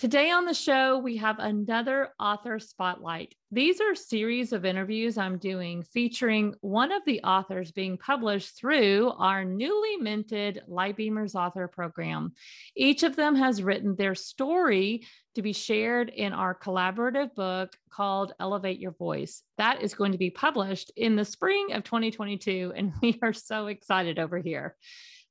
Today on the show, we have another author spotlight. These are series of interviews I'm doing featuring one of the authors being published through our newly minted Lightbeamers author program. Each of them has written their story to be shared in our collaborative book called Elevate Your Voice. That is going to be published in the spring of 2022, and we are so excited over here.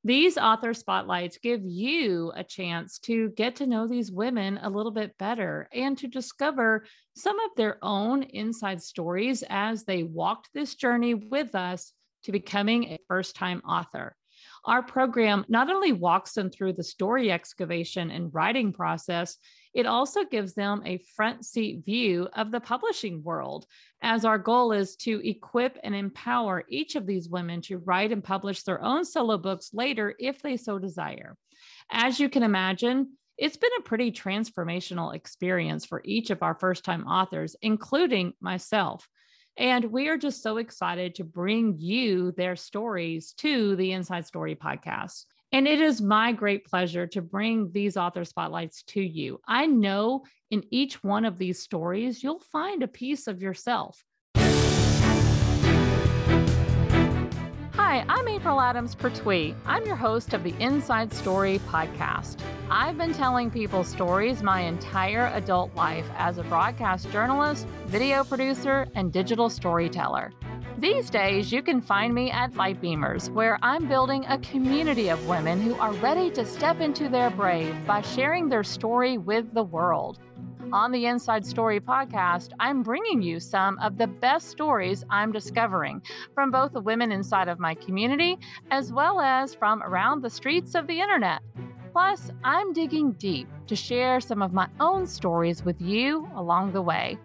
These author spotlights give you a chance to get to know these women a little bit better and to discover some of their own inside stories as they walked this journey with us to becoming a first time author. Our program not only walks them through the story excavation and writing process, it also gives them a front seat view of the publishing world, as our goal is to equip and empower each of these women to write and publish their own solo books later if they so desire. As you can imagine, it's been a pretty transformational experience for each of our first time authors, including myself. And we are just so excited to bring you their stories to the Inside Story podcast. And it is my great pleasure to bring these author spotlights to you. I know in each one of these stories, you'll find a piece of yourself. Hi, I'm April Adams Pertwee. I'm your host of the Inside Story podcast. I've been telling people stories my entire adult life as a broadcast journalist, video producer, and digital storyteller. These days, you can find me at Lightbeamers, where I'm building a community of women who are ready to step into their brave by sharing their story with the world. On the Inside Story podcast, I'm bringing you some of the best stories I'm discovering from both the women inside of my community as well as from around the streets of the internet. Plus, I'm digging deep to share some of my own stories with you along the way.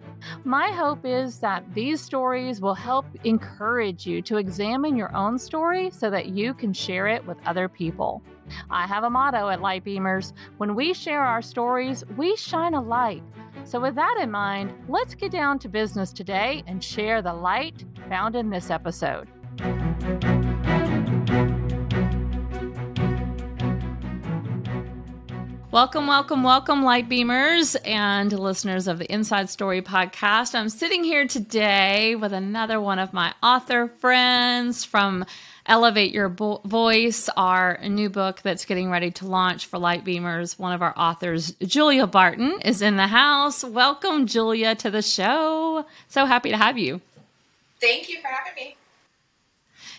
My hope is that these stories will help encourage you to examine your own story so that you can share it with other people. I have a motto at Lightbeamers when we share our stories, we shine a light. So, with that in mind, let's get down to business today and share the light found in this episode. Welcome, welcome, welcome, light beamers and listeners of the Inside Story podcast. I'm sitting here today with another one of my author friends from Elevate Your Bo- Voice, our new book that's getting ready to launch for light beamers. One of our authors, Julia Barton, is in the house. Welcome, Julia, to the show. So happy to have you. Thank you for having me.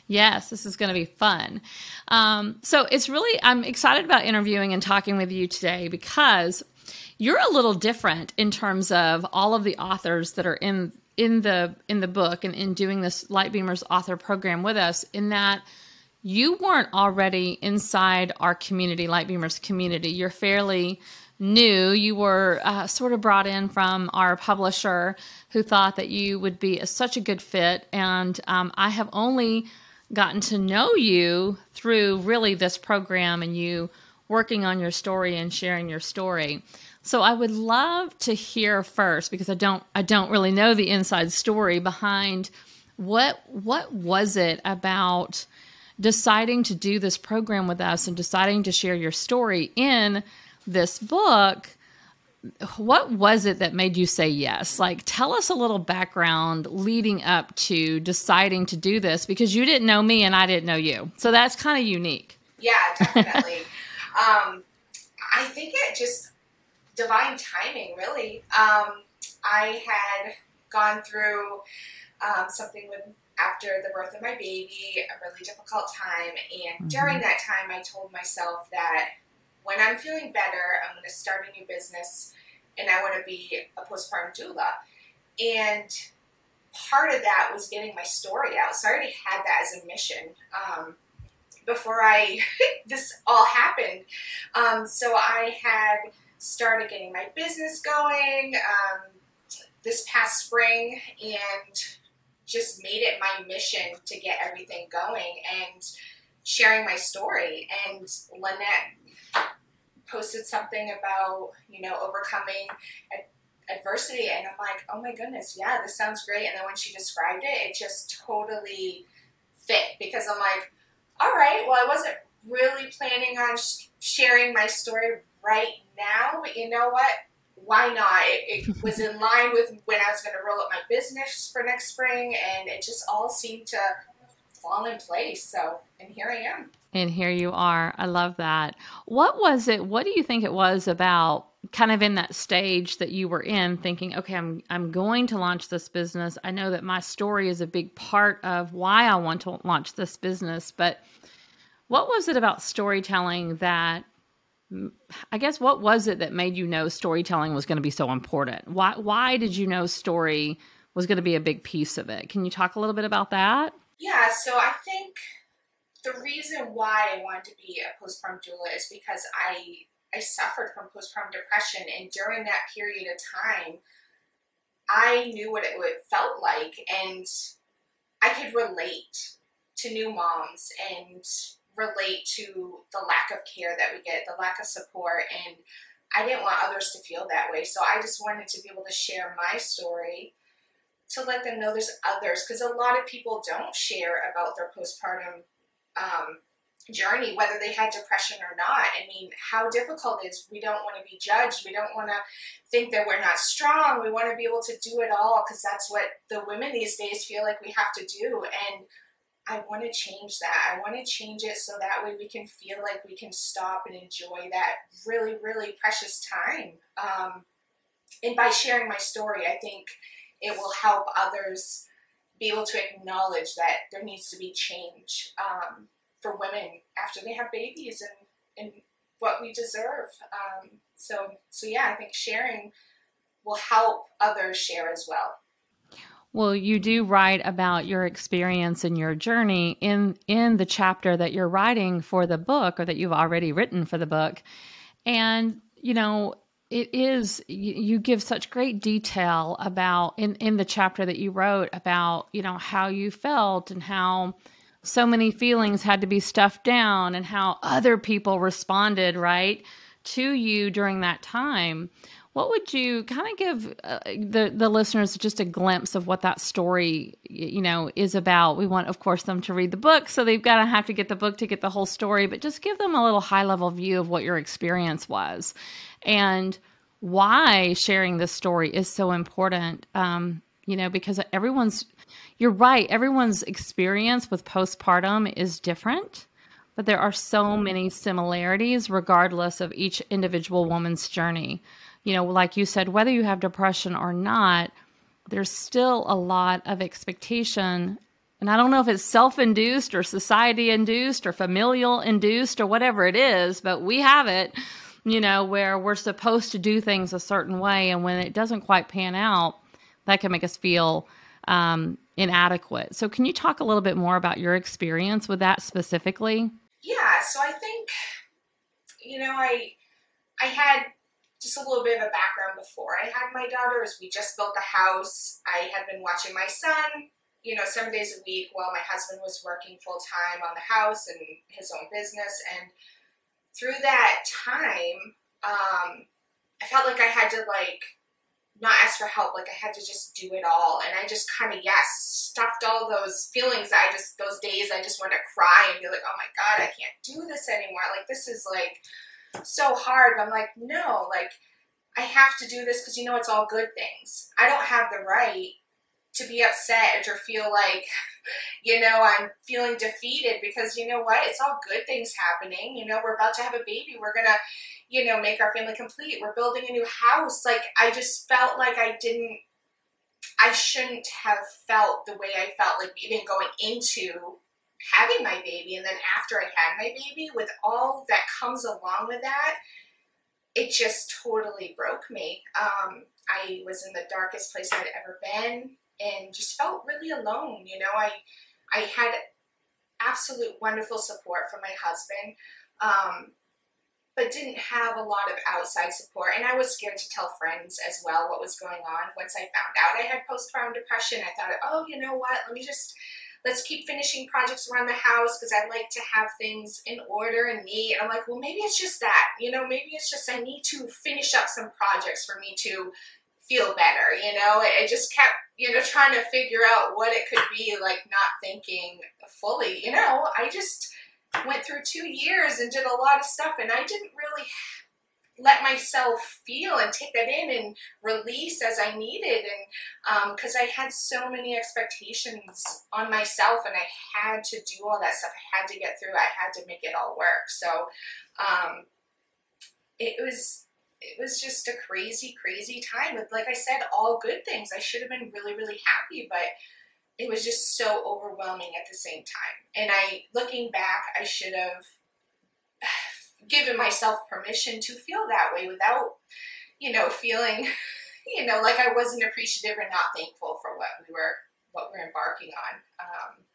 Yes, this is going to be fun. Um, so it's really, I'm excited about interviewing and talking with you today because you're a little different in terms of all of the authors that are in in the in the book and in doing this Lightbeamers author program with us in that you weren't already inside our community Lightbeamers community. You're fairly new. You were uh, sort of brought in from our publisher who thought that you would be a, such a good fit. And um, i have only gotten to know you through really this program and you working on your story and sharing your story. So I would love to hear first because I don't I don't really know the inside story behind what what was it about deciding to do this program with us and deciding to share your story in this book what was it that made you say yes? Like, tell us a little background leading up to deciding to do this because you didn't know me and I didn't know you. So that's kind of unique. Yeah, definitely. um, I think it just divine timing, really. Um, I had gone through um, something with after the birth of my baby, a really difficult time, and mm-hmm. during that time, I told myself that when I'm feeling better, I'm going to start a new business and I want to be a postpartum doula. And part of that was getting my story out. So I already had that as a mission um, before I this all happened. Um, so I had started getting my business going um, this past spring and just made it my mission to get everything going and sharing my story. And Lynette posted something about you know overcoming adversity and i'm like oh my goodness yeah this sounds great and then when she described it it just totally fit because i'm like all right well i wasn't really planning on sh- sharing my story right now but you know what why not? It, it was in line with when I was going to roll up my business for next spring, and it just all seemed to fall in place. So, and here I am. And here you are. I love that. What was it? What do you think it was about kind of in that stage that you were in thinking, okay, I'm I'm going to launch this business. I know that my story is a big part of why I want to launch this business, but what was it about storytelling that I guess what was it that made you know storytelling was going to be so important? Why why did you know story was going to be a big piece of it? Can you talk a little bit about that? Yeah, so I think the reason why I wanted to be a postpartum doula is because I I suffered from postpartum depression, and during that period of time, I knew what it, what it felt like, and I could relate to new moms and relate to the lack of care that we get, the lack of support, and I didn't want others to feel that way. So I just wanted to be able to share my story to let them know there's others because a lot of people don't share about their postpartum um, journey, whether they had depression or not. I mean, how difficult it is. We don't want to be judged. We don't want to think that we're not strong. We want to be able to do it all because that's what the women these days feel like we have to do. And I want to change that. I want to change it so that way we can feel like we can stop and enjoy that really, really precious time. Um, and by sharing my story, I think it will help others be able to acknowledge that there needs to be change um, for women after they have babies and, and what we deserve. Um, so, so yeah, I think sharing will help others share as well. Well, you do write about your experience and your journey in in the chapter that you're writing for the book or that you've already written for the book. And, you know, it is you, you give such great detail about in in the chapter that you wrote about, you know, how you felt and how so many feelings had to be stuffed down and how other people responded, right, to you during that time. What would you kind of give uh, the the listeners just a glimpse of what that story you know is about? We want, of course, them to read the book, so they've got to have to get the book to get the whole story. But just give them a little high level view of what your experience was, and why sharing this story is so important. Um, you know, because everyone's you're right. Everyone's experience with postpartum is different but there are so many similarities regardless of each individual woman's journey you know, like you said, whether you have depression or not, there's still a lot of expectation. And I don't know if it's self induced or society induced or familial induced or whatever it is, but we have it, you know, where we're supposed to do things a certain way. And when it doesn't quite pan out, that can make us feel um, inadequate. So, can you talk a little bit more about your experience with that specifically? Yeah. So, I think, you know, I, I had just a little bit of a background before I had my daughters. We just built a house. I had been watching my son, you know, seven days a week while my husband was working full time on the house and his own business. And through that time, um, I felt like I had to like not ask for help. Like I had to just do it all. And I just kind of, yes, stuffed all those feelings. I just, those days I just wanted to cry and be like, oh my God, I can't do this anymore. Like this is like, so hard. I'm like, no, like I have to do this because you know it's all good things. I don't have the right to be upset or feel like, you know, I'm feeling defeated because you know what? It's all good things happening. You know, we're about to have a baby. We're gonna, you know, make our family complete. We're building a new house. Like I just felt like I didn't I shouldn't have felt the way I felt like even going into having my baby and then after I had my baby, with all that comes along with that, it just totally broke me. Um, I was in the darkest place I'd ever been and just felt really alone. You know, I I had absolute wonderful support from my husband, um, but didn't have a lot of outside support. And I was scared to tell friends as well what was going on. Once I found out I had postpartum depression, I thought, oh, you know what? Let me just let's keep finishing projects around the house because I like to have things in order and neat. And I'm like, well, maybe it's just that, you know, maybe it's just I need to finish up some projects for me to feel better, you know. I just kept, you know, trying to figure out what it could be, like not thinking fully, you know. I just went through two years and did a lot of stuff, and I didn't really let myself feel and take that in and release as I needed. And because um, I had so many expectations on myself and I had to do all that stuff, I had to get through, I had to make it all work. So um, it was. It was just a crazy, crazy time with, like I said, all good things. I should have been really, really happy, but it was just so overwhelming at the same time. And I, looking back, I should have given myself permission to feel that way without, you know, feeling, you know, like I wasn't appreciative or not thankful for what we were, what we're embarking on. Um,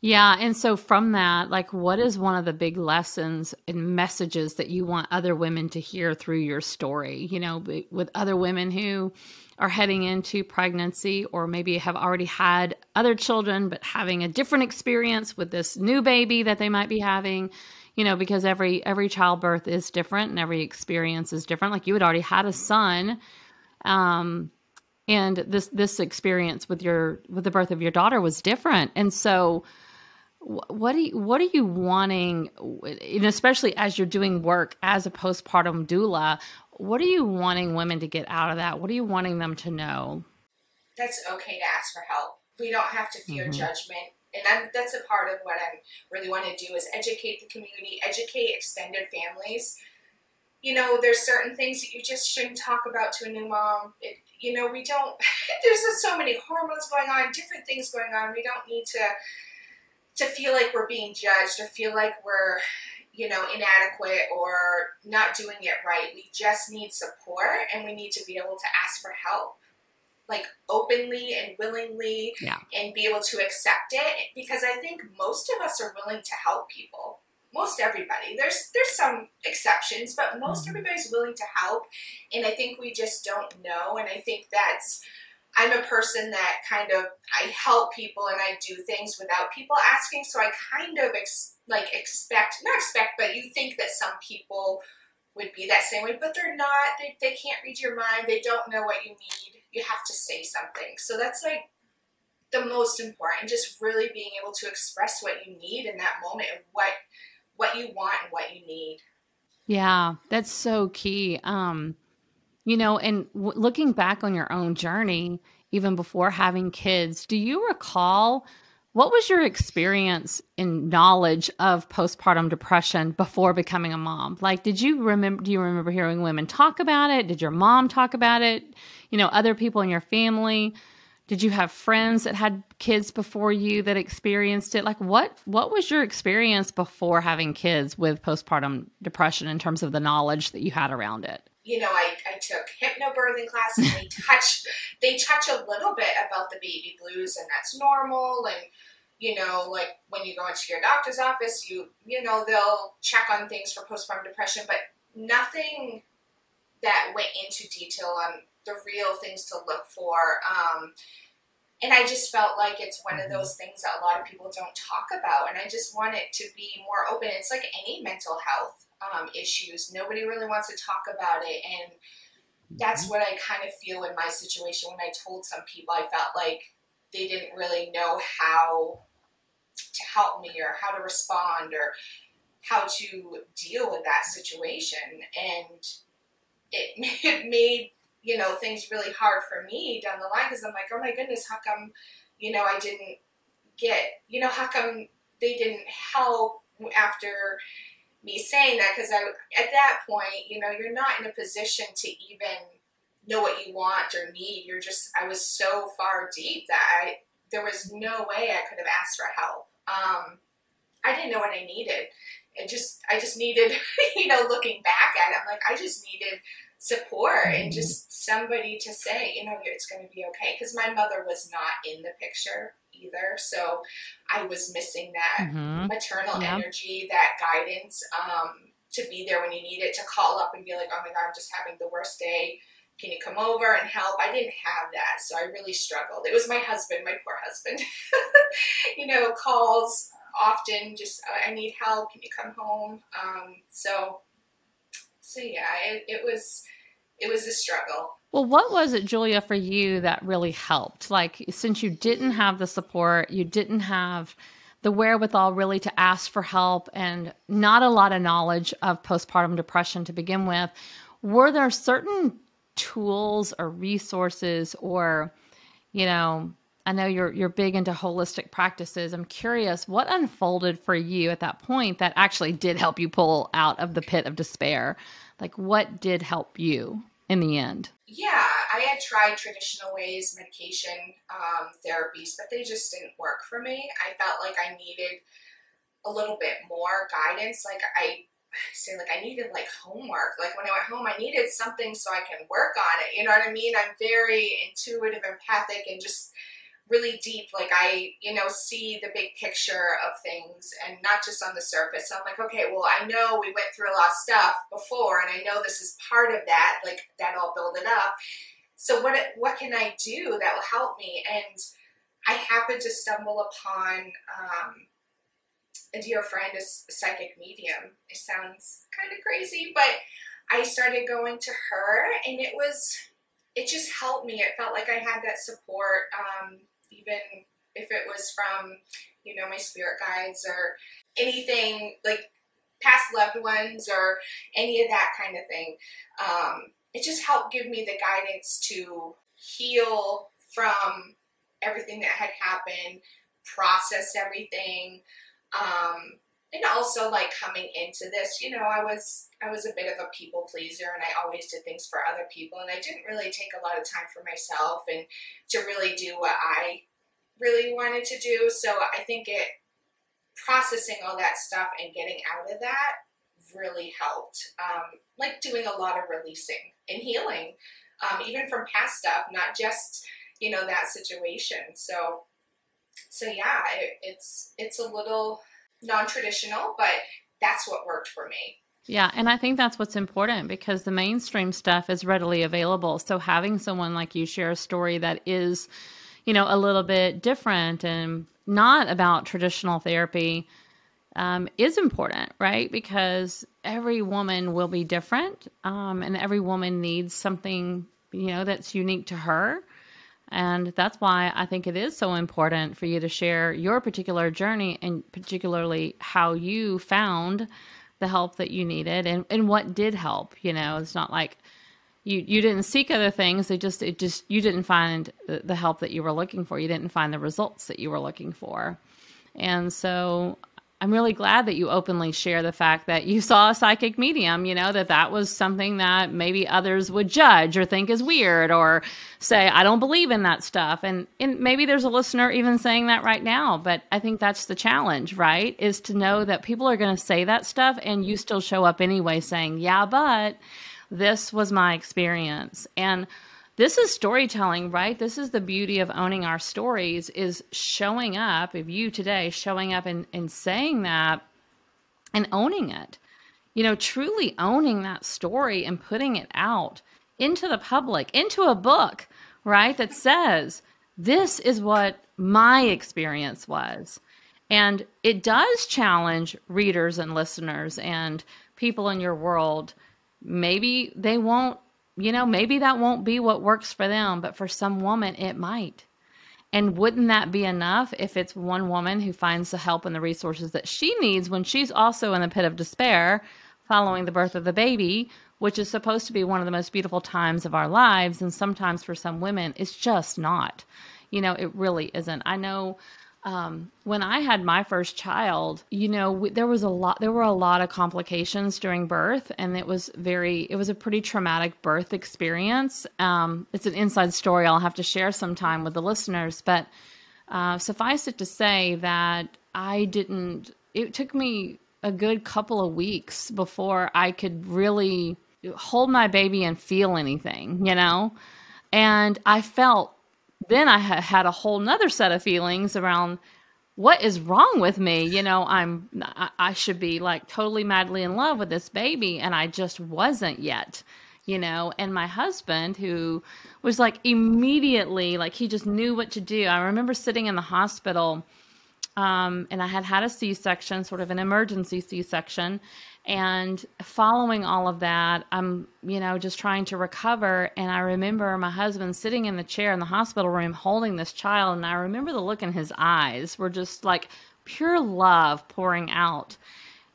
yeah. And so from that, like, what is one of the big lessons and messages that you want other women to hear through your story? You know, with other women who are heading into pregnancy or maybe have already had other children, but having a different experience with this new baby that they might be having you know because every every childbirth is different and every experience is different. Like you had already had a son um and this this experience with your with the birth of your daughter was different. And so what are you what are you wanting and especially as you're doing work as a postpartum doula what are you wanting women to get out of that? What are you wanting them to know? That's okay to ask for help. We don't have to fear mm-hmm. judgment and I'm, that's a part of what I really want to do is educate the community, educate extended families. You know, there's certain things that you just shouldn't talk about to a new mom. It, you know, we don't. there's just so many hormones going on, different things going on. We don't need to to feel like we're being judged or feel like we're you know inadequate or not doing it right. We just need support, and we need to be able to ask for help like openly and willingly yeah. and be able to accept it because I think most of us are willing to help people. Most everybody. There's there's some exceptions, but most mm-hmm. everybody's willing to help and I think we just don't know and I think that's I'm a person that kind of I help people and I do things without people asking, so I kind of ex, like expect not expect, but you think that some people would be that same way, but they're not. They, they can't read your mind. They don't know what you need you have to say something. So that's like the most important, just really being able to express what you need in that moment and what what you want and what you need. Yeah, that's so key. Um, you know, and w- looking back on your own journey, even before having kids, do you recall what was your experience in knowledge of postpartum depression before becoming a mom? Like, did you remember, do you remember hearing women talk about it? Did your mom talk about it? You know, other people in your family? Did you have friends that had kids before you that experienced it? Like, what, what was your experience before having kids with postpartum depression in terms of the knowledge that you had around it? You know, I, I took hypnobirthing classes. And they touch they touch a little bit about the baby blues, and that's normal. And you know, like when you go into your doctor's office, you you know they'll check on things for postpartum depression, but nothing that went into detail on the real things to look for. Um, and I just felt like it's one of mm-hmm. those things that a lot of people don't talk about, and I just want it to be more open. It's like any mental health um, issues. Nobody really wants to talk about it. And that's mm-hmm. what I kind of feel in my situation when I told some people, I felt like they didn't really know how to help me or how to respond or how to deal with that situation. And it, it made, you know, things really hard for me down the line because I'm like, oh my goodness, how come, you know, I didn't get, you know, how come they didn't help after me saying that because I at that point, you know, you're not in a position to even know what you want or need. You're just I was so far deep that I there was no way I could have asked for help. Um, I didn't know what I needed. It just I just needed, you know, looking back at it, I'm like I just needed support and mm-hmm. just somebody to say, you know, it's going to be okay. Because my mother was not in the picture either. So I was missing that mm-hmm. maternal yeah. energy, that guidance um, to be there when you need it, to call up and be like, oh my God, I'm just having the worst day. Can you come over and help? I didn't have that. So I really struggled. It was my husband, my poor husband, you know, calls often just, I need help. Can you come home? Um, so, so yeah, it, it was, it was a struggle. Well, what was it, Julia, for you that really helped? Like, since you didn't have the support, you didn't have the wherewithal really to ask for help and not a lot of knowledge of postpartum depression to begin with, were there certain tools or resources or, you know, I know you're you're big into holistic practices. I'm curious what unfolded for you at that point that actually did help you pull out of the pit of despair. Like what did help you in the end? Yeah, I had tried traditional ways, medication, um, therapies, but they just didn't work for me. I felt like I needed a little bit more guidance. Like I say, like I needed like homework. Like when I went home, I needed something so I can work on it. You know what I mean? I'm very intuitive, empathic, and just really deep. Like I, you know, see the big picture of things and not just on the surface. So I'm like, okay, well, I know we went through a lot of stuff before, and I know this is part of that. Like that all build it up. So what what can I do that will help me? And I happened to stumble upon um, a dear friend, a psychic medium. It sounds kind of crazy, but I started going to her, and it was it just helped me. It felt like I had that support. Um, even if it was from, you know, my spirit guides or anything like past loved ones or any of that kind of thing. Um, it just helped give me the guidance to heal from everything that had happened, process everything, um, and also like coming into this, you know, I was I was a bit of a people pleaser and I always did things for other people and I didn't really take a lot of time for myself and to really do what I really wanted to do. So I think it processing all that stuff and getting out of that really helped. Um, like doing a lot of releasing and healing, um, even from past stuff, not just you know that situation. So so yeah, it, it's it's a little non traditional, but that's what worked for me. Yeah, and I think that's what's important because the mainstream stuff is readily available. So having someone like you share a story that is, you know, a little bit different and not about traditional therapy um, is important, right? Because every woman will be different, um, and every woman needs something, you know, that's unique to her. And that's why I think it is so important for you to share your particular journey and particularly how you found the help that you needed and, and what did help. You know, it's not like you, you didn't seek other things. It just, it just, you didn't find the help that you were looking for. You didn't find the results that you were looking for. And so I'm really glad that you openly share the fact that you saw a psychic medium, you know, that that was something that maybe others would judge or think is weird or say, I don't believe in that stuff. And, and maybe there's a listener even saying that right now. But I think that's the challenge, right? Is to know that people are going to say that stuff and you still show up anyway saying, yeah, but this was my experience. And this is storytelling right? This is the beauty of owning our stories is showing up if you today showing up and, and saying that and owning it. You know truly owning that story and putting it out into the public into a book right that says this is what my experience was. And it does challenge readers and listeners and people in your world. Maybe they won't you know, maybe that won't be what works for them, but for some woman, it might. And wouldn't that be enough if it's one woman who finds the help and the resources that she needs when she's also in the pit of despair following the birth of the baby, which is supposed to be one of the most beautiful times of our lives? And sometimes for some women, it's just not. You know, it really isn't. I know um, when I had my first child, you know, we, there was a lot, there were a lot of complications during birth, and it was very, it was a pretty traumatic birth experience. Um, it's an inside story I'll have to share sometime with the listeners, but uh, suffice it to say that I didn't, it took me a good couple of weeks before I could really hold my baby and feel anything, you know? And I felt then I ha- had a whole nother set of feelings around what is wrong with me? You know, I'm I, I should be like totally madly in love with this baby, and I just wasn't yet. You know, and my husband, who was like immediately like he just knew what to do. I remember sitting in the hospital, um, and I had had a C section, sort of an emergency C section, and following all of that, I'm, you know, just trying to recover. And I remember my husband sitting in the chair in the hospital room holding this child. And I remember the look in his eyes were just like, pure love pouring out.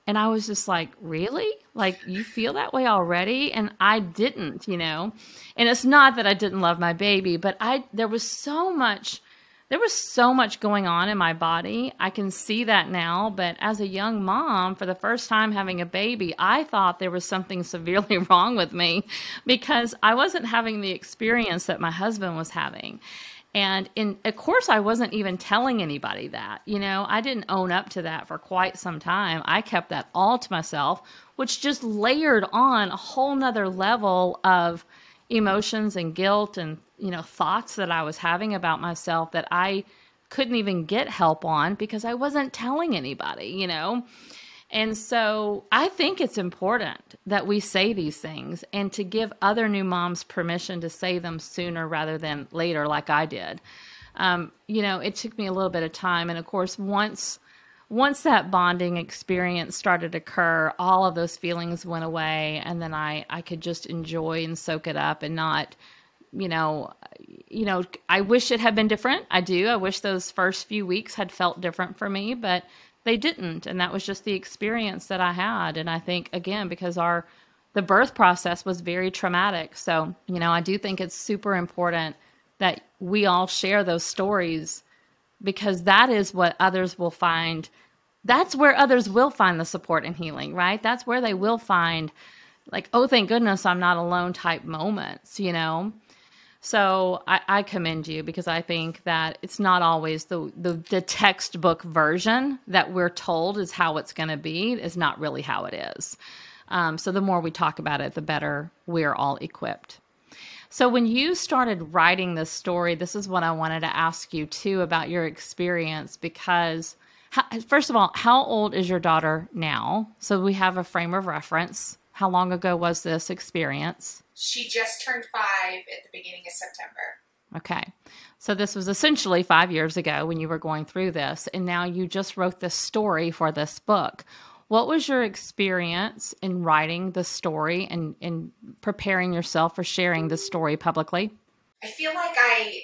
And I was just like, really? Like, you feel that way already? And I didn't, you know? And it's not that I didn't love my baby, but I, there was so much there was so much going on in my body. I can see that now. But as a young mom, for the first time having a baby, I thought there was something severely wrong with me because I wasn't having the experience that my husband was having. And in of course I wasn't even telling anybody that. You know, I didn't own up to that for quite some time. I kept that all to myself, which just layered on a whole nother level of emotions and guilt and you know thoughts that I was having about myself that I couldn't even get help on because I wasn't telling anybody, you know. And so I think it's important that we say these things and to give other new moms permission to say them sooner rather than later, like I did. Um, you know, it took me a little bit of time. And of course, once once that bonding experience started to occur, all of those feelings went away, and then I I could just enjoy and soak it up and not, you know, you know, I wish it had been different. I do. I wish those first few weeks had felt different for me, but they didn't, and that was just the experience that I had. And I think again because our the birth process was very traumatic, so you know, I do think it's super important that we all share those stories because that is what others will find. That's where others will find the support and healing, right? That's where they will find, like, oh, thank goodness I'm not alone type moments, you know? So I, I commend you because I think that it's not always the, the, the textbook version that we're told is how it's going to be, is not really how it is. Um, so the more we talk about it, the better we're all equipped. So, when you started writing this story, this is what I wanted to ask you too about your experience because, first of all, how old is your daughter now? So, we have a frame of reference. How long ago was this experience? She just turned five at the beginning of September. Okay. So, this was essentially five years ago when you were going through this, and now you just wrote this story for this book. What was your experience in writing the story and, in preparing yourself for sharing the story publicly? I feel like I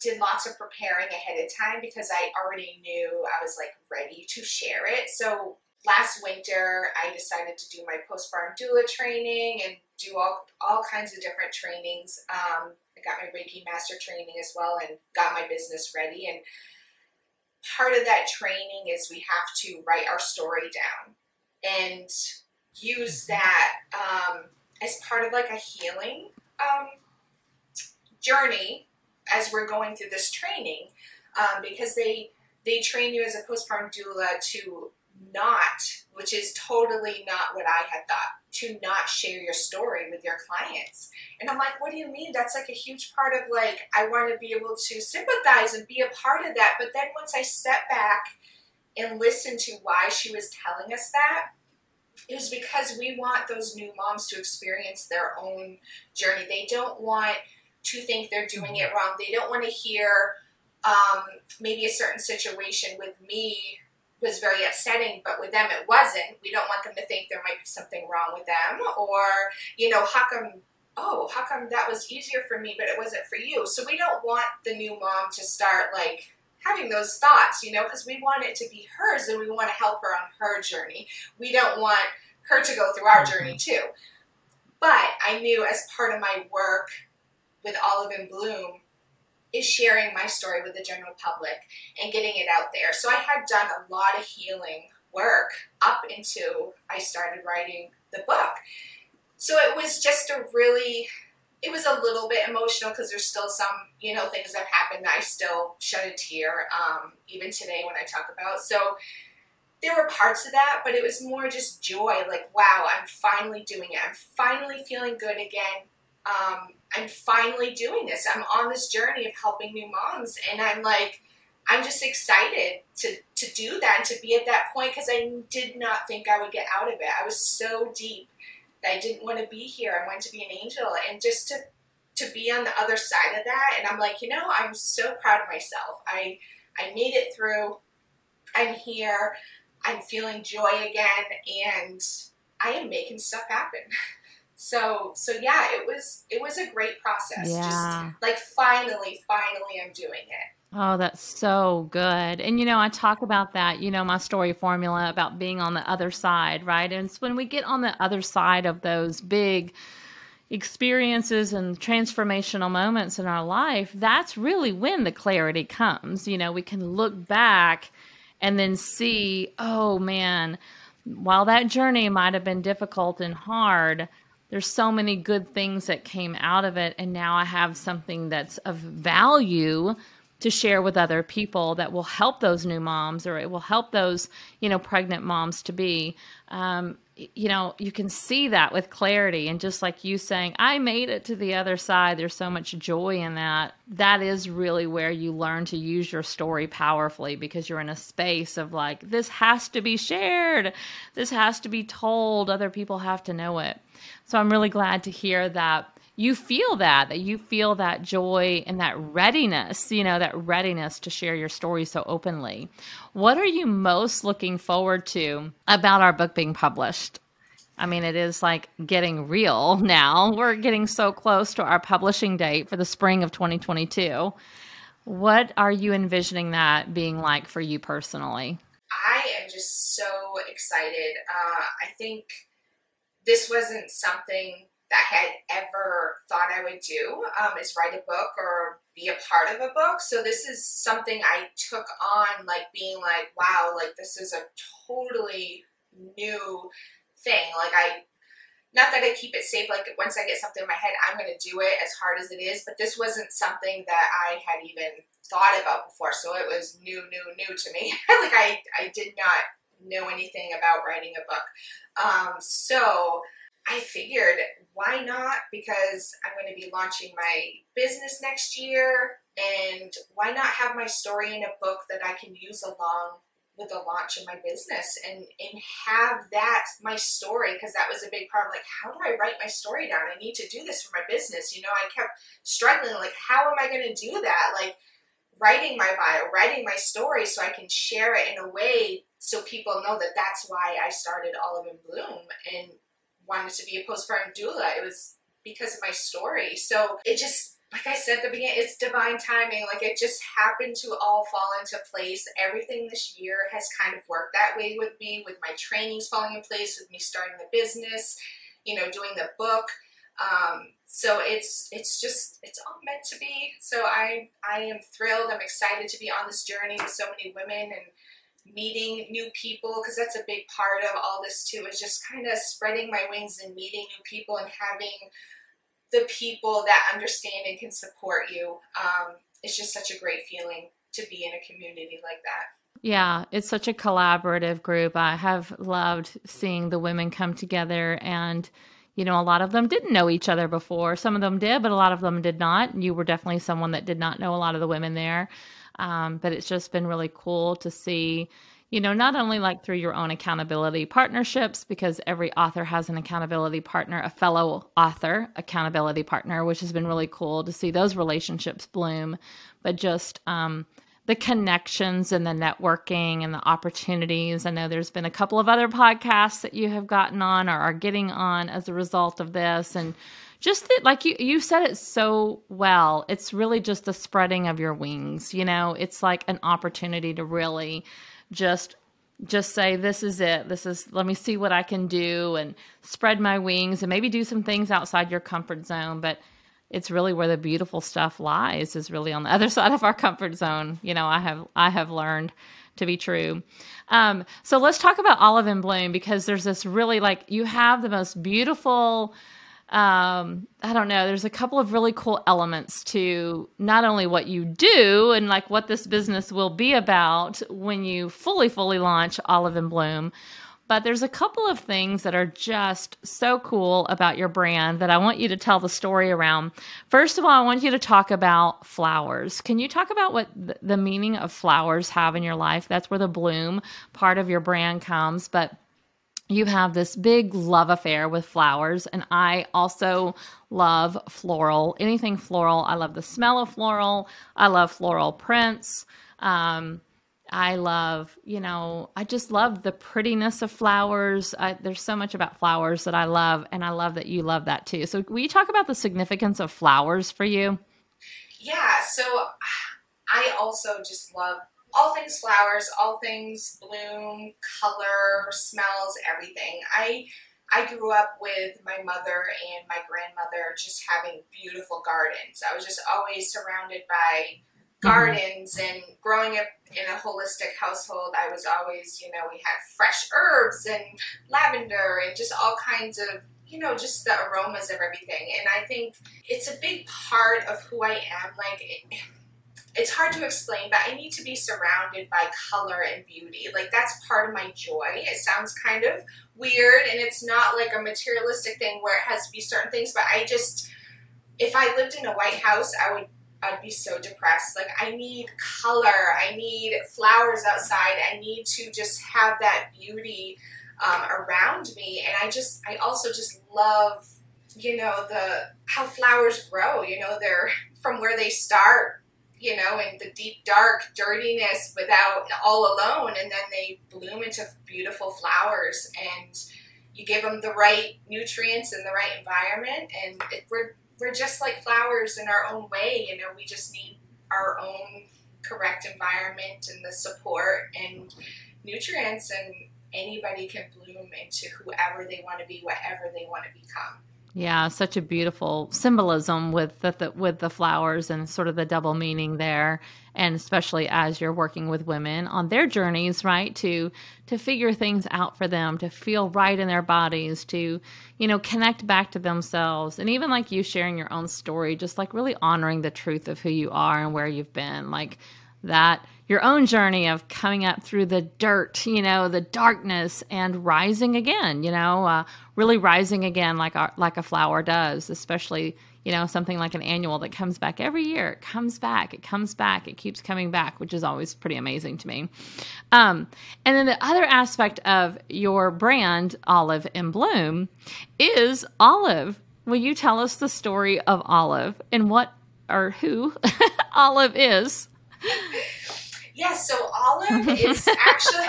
did lots of preparing ahead of time because I already knew I was like ready to share it. So last winter, I decided to do my postpartum doula training and do all all kinds of different trainings. Um, I got my Reiki master training as well and got my business ready. And part of that training is we have to write our story down and use that um, as part of like a healing um, journey as we're going through this training um, because they they train you as a postpartum doula to not which is totally not what i had thought to not share your story with your clients. And i'm like what do you mean? That's like a huge part of like i want to be able to sympathize and be a part of that. But then once i step back and listen to why she was telling us that, it was because we want those new moms to experience their own journey. They don't want to think they're doing it wrong. They don't want to hear um, maybe a certain situation with me was very upsetting, but with them it wasn't. We don't want them to think there might be something wrong with them, or you know, how come? Oh, how come that was easier for me, but it wasn't for you? So we don't want the new mom to start like having those thoughts, you know, because we want it to be hers and we want to help her on her journey. We don't want her to go through our mm-hmm. journey too. But I knew as part of my work with Olive and Bloom is sharing my story with the general public and getting it out there. So I had done a lot of healing work up until I started writing the book. So it was just a really it was a little bit emotional because there's still some, you know, things that happened that I still shed a tear, um, even today when I talk about. So there were parts of that, but it was more just joy. Like, wow, I'm finally doing it. I'm finally feeling good again. Um, I'm finally doing this. I'm on this journey of helping new moms, and I'm like, I'm just excited to to do that and to be at that point because I did not think I would get out of it. I was so deep I didn't want to be here. I wanted to be an angel, and just to to be on the other side of that. And I'm like, you know, I'm so proud of myself. I I made it through. I'm here. I'm feeling joy again, and I am making stuff happen. So so yeah, it was it was a great process. Yeah. Just like finally, finally, I'm doing it. Oh, that's so good. And you know, I talk about that, you know, my story formula about being on the other side, right? And it's when we get on the other side of those big experiences and transformational moments in our life, that's really when the clarity comes. You know, we can look back and then see, oh man, while that journey might have been difficult and hard, there's so many good things that came out of it. And now I have something that's of value to share with other people that will help those new moms or it will help those you know pregnant moms to be. Um, you know you can see that with clarity. And just like you saying i made it to the other side. There's so much joy in that. That is really where you learn to use your story powerfully because you're in a space of like this has to be shared. This has to be told. Other people have to know it. So i'm really glad to hear that you feel that that you feel that joy and that readiness you know that readiness to share your story so openly. What are you most looking forward to about our book being published? I mean it is like getting real now. We're getting so close to our publishing date for the spring of 2022 what are you envisioning that being like for you personally? I am just so excited. Uh, i think this wasn't something I had ever thought I would do um, is write a book or be a part of a book. So this is something I took on, like being like, wow, like this is a totally new thing. Like I, not that I keep it safe. Like once I get something in my head, I'm going to do it as hard as it is. But this wasn't something that I had even thought about before. So it was new, new, new to me. like I, I did not know anything about writing a book. Um, so I figured why not? Because I'm going to be launching my business next year, and why not have my story in a book that I can use along with the launch of my business and and have that my story because that was a big of like how do I write my story down? I need to do this for my business. You know, I kept struggling like how am I going to do that? Like writing my bio, writing my story so I can share it in a way so people know that that's why I started Olive and Bloom and wanted to be a postpartum doula. It was because of my story. So it just, like I said at the beginning, it's divine timing. Like it just happened to all fall into place. Everything this year has kind of worked that way with me, with my trainings falling in place, with me starting the business, you know, doing the book. Um, so it's it's just it's all meant to be. So I I am thrilled. I'm excited to be on this journey with so many women and meeting new people because that's a big part of all this too is just kind of spreading my wings and meeting new people and having the people that understand and can support you um, it's just such a great feeling to be in a community like that yeah, it's such a collaborative group. I have loved seeing the women come together and you know, a lot of them didn't know each other before. Some of them did, but a lot of them did not. You were definitely someone that did not know a lot of the women there. Um, but it's just been really cool to see, you know, not only like through your own accountability partnerships, because every author has an accountability partner, a fellow author accountability partner, which has been really cool to see those relationships bloom, but just, um, the connections and the networking and the opportunities. I know there's been a couple of other podcasts that you have gotten on or are getting on as a result of this. And just that like you you said it so well. It's really just the spreading of your wings you know? It's like an opportunity to really just just say this is it. This is let me see what i can do and spread my wings and maybe do some things outside your comfort zone but it's really where the beautiful stuff lies is really on the other side of our comfort zone you know? I have i have learned to be true. Um, so let's talk about olive and bloom because there's this really like you have the most beautiful um, I don't know, there's a couple of really cool elements to not only what you do and like what this business will be about when you fully, fully launch Olive and Bloom, but there's a couple of things that are just so cool about your brand that I want you to tell the story around. First of all, I want you to talk about flowers. Can you talk about what the meaning of flowers have in your life? That's where the bloom part of your brand comes, but you have this big love affair with flowers and i also love floral anything floral. I love the smell of floral. I love floral prints. Um, i love you know i just love the prettiness of flowers. I, there's so much about flowers that i love and i love that you love that too. So will you talk about the significance of flowers for you? Yeah so I also just love all things flowers, all things bloom, color, smells, everything. I I grew up with my mother and my grandmother just having beautiful gardens. I was just always surrounded by mm-hmm. gardens and growing up in a holistic household, I was always, you know, we had fresh herbs and lavender and just all kinds of, you know, just the aromas of everything. And I think it's a big part of who I am. Like, it, it's hard to explain, but I need to be surrounded by color and beauty. Like that's part of my joy. It sounds kind of weird and it's not like a materialistic thing where it has to be certain things, but I just if I lived in a white house, I would I'd be so depressed. Like I need color, I need flowers outside, I need to just have that beauty um, around me, and I just I also just love you know the how flowers grow. You know they're from where they start you know, in the deep dark dirtiness without all alone, and then they bloom into beautiful flowers. And you give them the right nutrients and the right environment, and it, we're we're just like flowers in our own way. You know, we just need our own correct environment and the support and nutrients, and anybody can bloom into whoever they want to be, whatever they want to become. Yeah, such a beautiful symbolism with the, the, with the flowers and sort of the double meaning there, and especially as you're working with women on their journeys, right? To to figure things out for them, to feel right in their bodies, to you know connect back to themselves, and even like you sharing your own story, just like really honoring the truth of who you are and where you've been, like that your own journey of coming up through the dirt, you know, the darkness and rising again, you know, uh, really rising again like like a flower does, especially, you know, something like an annual that comes back every year. It comes back, it comes back, it keeps coming back, which is always pretty amazing to me. Um, and then the other aspect of your brand, Olive and Bloom, is Olive. Will you tell us the story of Olive and what or who Olive is? Yes, so Olive is actually.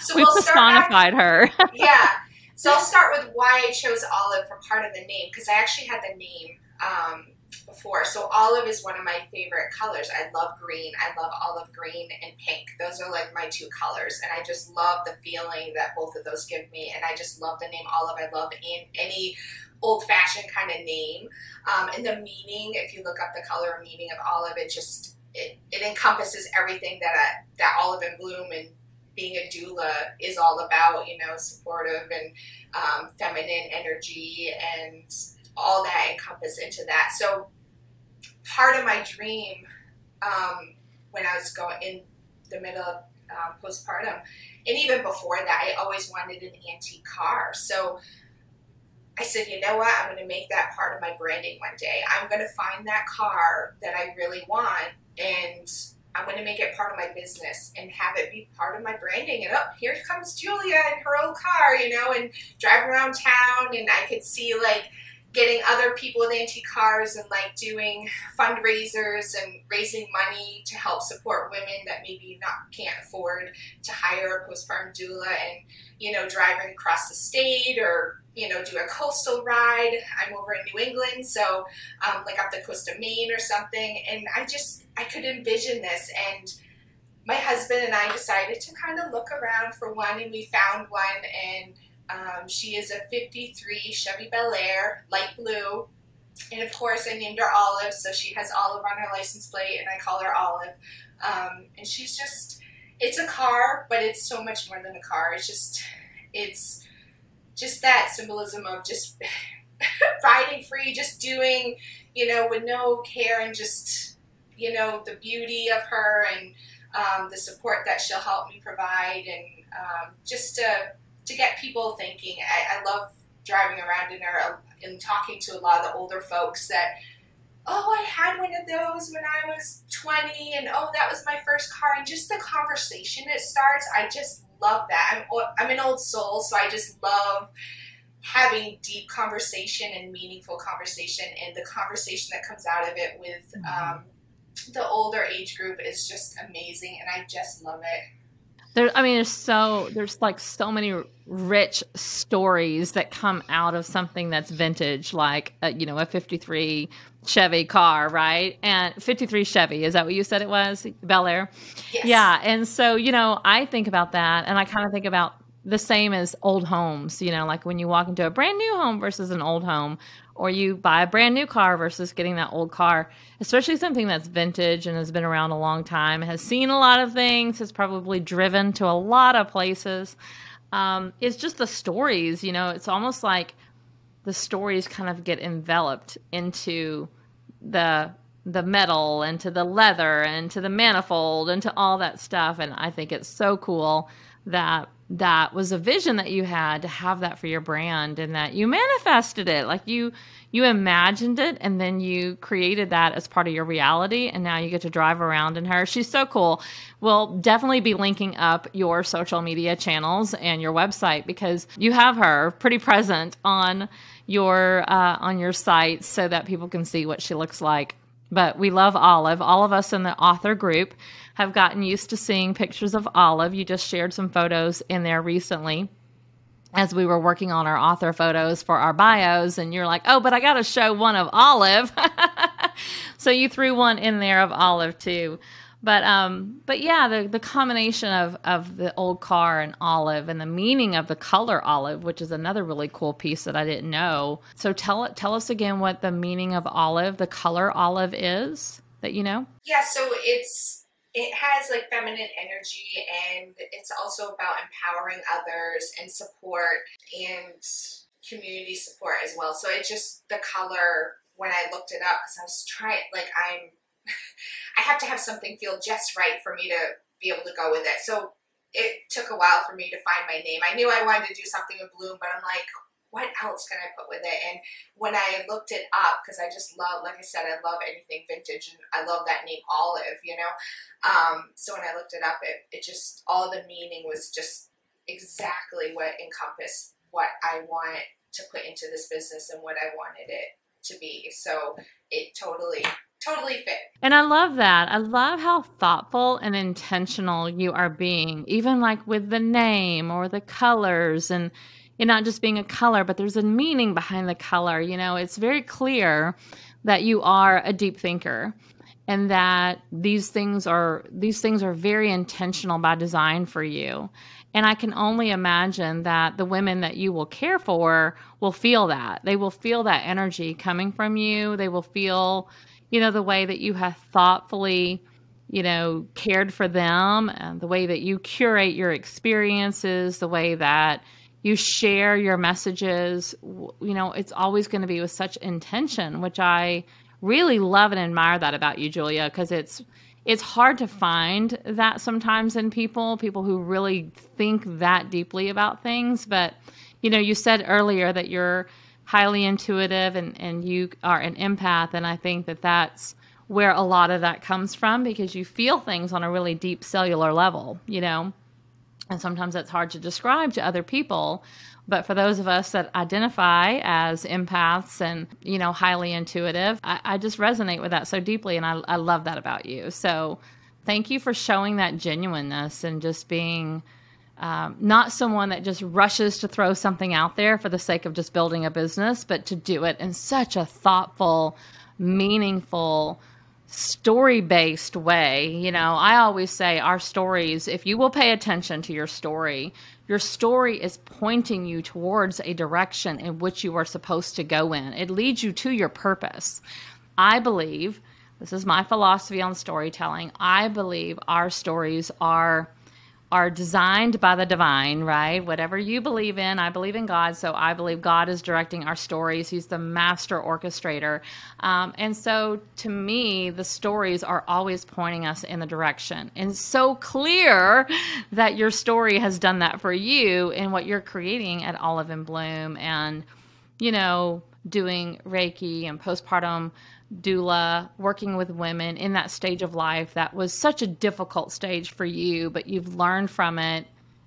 So we we'll personified her. yeah. So I'll start with why I chose Olive for part of the name because I actually had the name um, before. So olive is one of my favorite colors. I love green. I love olive green and pink. Those are like my two colors, and I just love the feeling that both of those give me. And I just love the name Olive. I love in, any old-fashioned kind of name, um, and the meaning. If you look up the color meaning of olive, it just it, it encompasses everything that I, that Olive and Bloom and being a doula is all about. You know, supportive and um, feminine energy and all that encompass into that. So part of my dream um, when I was going in the middle of um, postpartum, and even before that, I always wanted an antique car. So I said, you know what? I'm going to make that part of my branding one day. I'm going to find that car that I really want and I'm going to make it part of my business and have it be part of my branding. And oh, here comes Julia in her old car, you know, and driving around town. And I could see like getting other people with antique cars and like doing fundraisers and raising money to help support women that maybe not can't afford to hire a postpartum doula and you know driving across the state or you know do a coastal ride. I'm over in new england so um, like up the coast of maine or something. And i just i could envision this. And my husband and i decided to kind of look around for one and we found one and um, she is a 53 Chevy Bel Air, light blue. And of course, I named her Olive, so she has Olive on her license plate, and I call her Olive. Um, and she's just, it's a car, but it's so much more than a car. It's just, it's just that symbolism of just riding free, just doing, you know, with no care and just, you know, the beauty of her and um, the support that she'll help me provide and um, just to to get people thinking. I, I love driving around in there and talking to a lot of the older folks that oh, I had one of those when I was 20, and oh, that was my first car, and just the conversation it starts, I just love that. I'm, I'm an old soul, so I just love having deep conversation and meaningful conversation, and the conversation that comes out of it with mm-hmm. um, the older age group is just amazing, and I just love it. There, I mean, there's so there's like so many rich stories that come out of something that's vintage, like a, you know a '53 Chevy car, right? And '53 Chevy is that what you said it was? Bel Air. Yes. Yeah, and so you know, I think about that, and I kind of think about the same as old homes. You know, like when you walk into a brand new home versus an old home, or you buy a brand new car versus getting that old car, especially something that's vintage and has been around a long time, has seen a lot of things, has probably driven to a lot of places. Um, it's just the stories, you know, it's almost like the stories kind of get enveloped into the the metal and to the leather and to the manifold and to all that stuff and i think it's so cool that that was a vision that you had to have that for your brand and that you manifested it. Like you you imagined it and then you created that as part of your reality and now you get to drive around in her. She's so cool. We'll definitely be linking up your social media channels and your website because you have her pretty present on your uh, on your site so that people can see what she looks like but we love olive all of us in the author group have gotten used to seeing pictures of Olive. You just shared some photos in there recently as we were working on our author photos for our bios and you're like, "Oh, but I got to show one of Olive." so you threw one in there of Olive too. But um but yeah, the the combination of of the old car and olive and the meaning of the color olive, which is another really cool piece that I didn't know. So tell tell us again what the meaning of olive, the color olive is that you know? Yeah, so it's it has like feminine energy and it's also about empowering others and support and community support as well. So it just the color when I looked it up because I was trying like I'm I have to have something feel just right for me to be able to go with it. So it took a while for me to find my name. I knew I wanted to do something with bloom, but I'm like, what else can I put with it? And when I looked it up, because I just love, like I said, I love anything vintage, and I love that name Olive, you know. Um, so when I looked it up, it it just all the meaning was just exactly what encompassed what I want to put into this business and what I wanted it to be. So it totally totally fit. And I love that. I love how thoughtful and intentional you are being, even like with the name or the colors and it not just being a color, but there's a meaning behind the color. You know, it's very clear that you are a deep thinker and that these things are these things are very intentional by design for you. And I can only imagine that the women that you will care for will feel that. They will feel that energy coming from you. They will feel, you know, the way that you have thoughtfully you know, cared for them, and the way that you curate your experiences, the way that you share your messages you know it's always going to be with such intention which i really love and admire that about you julia because it's it's hard to find that sometimes in people people who really think that deeply about things. But you know you said earlier that you're highly intuitive and and you are an empath and i think that that's where a lot of that comes from because you feel things on a really deep cellular level you know and sometimes that's hard to describe to other people. But for those of us that identify as empaths and, you know, highly intuitive, I, I just resonate with that so deeply. And I, I love that about you. So thank you for showing that genuineness and just being um, not someone that just rushes to throw something out there for the sake of just building a business, but to do it in such a thoughtful, meaningful, story based way. You know, I always say our stories, if you will pay attention to your story, your story is pointing you towards a direction in which you are supposed to go in. It leads you to your purpose. I believe, this is my philosophy on storytelling, I believe our stories are are designed by the divine, right? Whatever you believe in, I believe in God, so I believe God is directing our stories. He's the master orchestrator. Um, and so to me, the stories are always pointing us in the direction. And so clear that your story has done that for you in what you're creating at Olive and Bloom and, you know, doing Reiki and postpartum doula, working with women in that stage of life that was such a difficult stage for you, but you've learned from it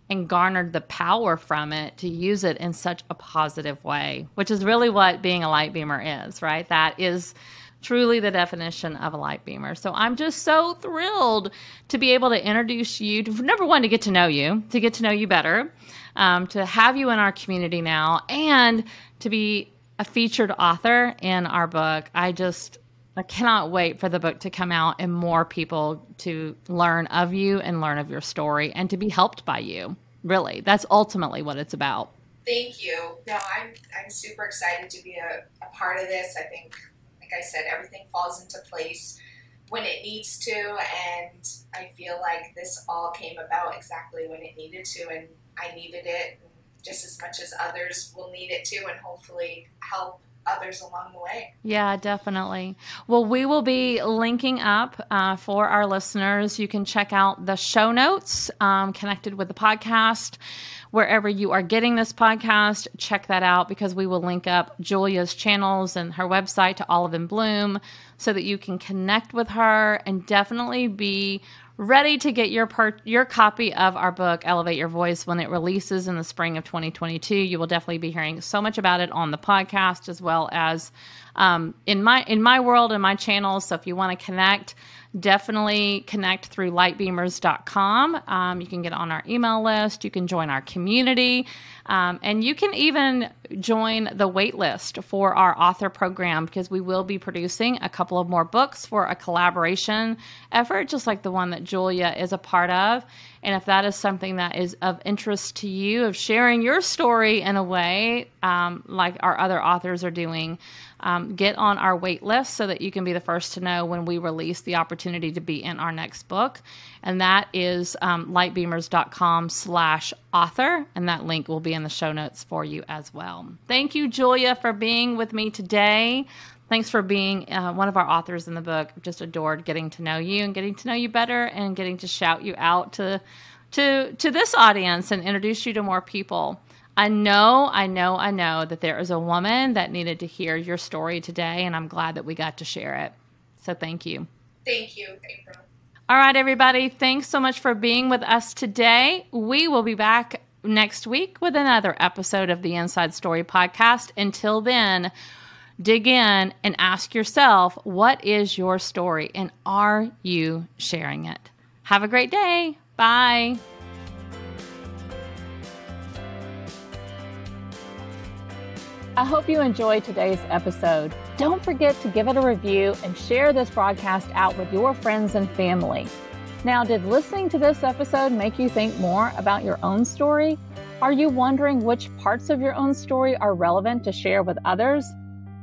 and garnered the power from it to use it in such a positive way, which is really what being a light beamer is, right? That is truly the definition of a light beamer. So I'm just so thrilled to be able to introduce you to number one, to get to know you, to get to know you better, um, to have you in our community now, and to be a featured author in our book. I just I cannot wait for the book to come out and more people to learn of you and learn of your story and to be helped by you. Really, that's ultimately what it's about. Thank you. No, I'm I'm super excited to be a, a part of this. I think like I said, everything falls into place when it needs to, and I feel like this all came about exactly when it needed to, and I needed it just as much as others will need it too, and hopefully help others along the way. Yeah, definitely. Well, we will be linking up uh, for our listeners. You can check out the show notes um, connected with the podcast wherever you are getting this podcast, check that out because we will link up Julia's channels and her website to Olive and Bloom so that you can connect with her and definitely be ready to get your per- your copy of our book Elevate Your Voice when it releases in the spring of 2022. You will definitely be hearing so much about it on the podcast as well as um, in my in my world and my channels. So if you want to connect, definitely connect through lightbeamers.com. Um, you can get on our email list. You can join our community. Um, and you can even join the waitlist for our author program because we will be producing a couple of more books for a collaboration effort, just like the one that Julia is a part of. And if that is something that is of interest to you, of sharing your story in a way um, like our other authors are doing, um, get on our wait list so that you can be the first to know when we release the opportunity to be in our next book. And that is um, lightbeamers.com slash author. And that link will be in the show notes for you as well. Thank you, Julia, for being with me today. Thanks for being uh, one of our authors in the book. Just adored getting to know you and getting to know you better and getting to shout you out to to to this audience and introduce you to more people. I know, I know, I know that there is a woman that needed to hear your story today, and I'm glad that we got to share it. So thank you. Thank you, April. All right, everybody. Thanks so much for being with us today. We will be back next week with another episode of the Inside Story podcast. Until then, dig in and ask yourself what is your story and are you sharing it? Have a great day. Bye. I hope you enjoyed today's episode. Don't forget to give it a review and share this broadcast out with your friends and family. Now, did listening to this episode make you think more about your own story? Are you wondering which parts of your own story are relevant to share with others?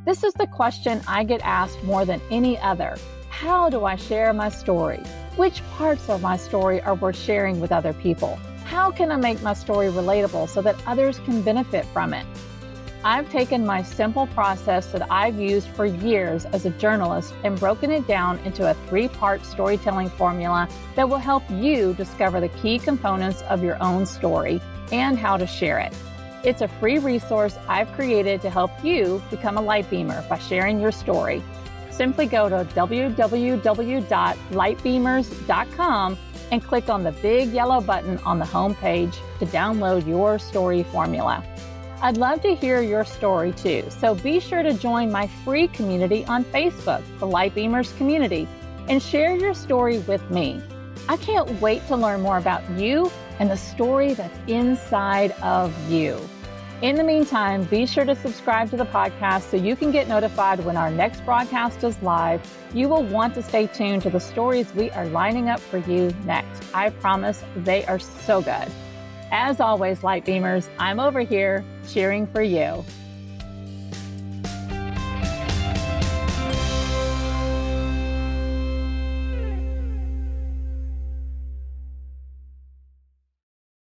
This is the question I get asked more than any other. How do I share my story? Which parts of my story are worth sharing with other people? How can I make my story relatable so that others can benefit from it? I've taken my simple process that I've used for years as a journalist and broken it down into a three part storytelling formula that will help you discover the key components of your own story and how to share it. It's a free resource I've created to help you become a light beamer by sharing your story. Simply go to www.lightbeamers.com and click on the big yellow button on the homepage to download your story formula. I'd love to hear your story too, so be sure to join my free community on Facebook, the Light Beamers Community, and share your story with me. I can't wait to learn more about you and the story that's inside of you. In the meantime, be sure to subscribe to the podcast so you can get notified when our next broadcast is live. You will want to stay tuned to the stories we are lining up for you next. I promise they are so good. As always, Light Beamers, I'm over here cheering for you.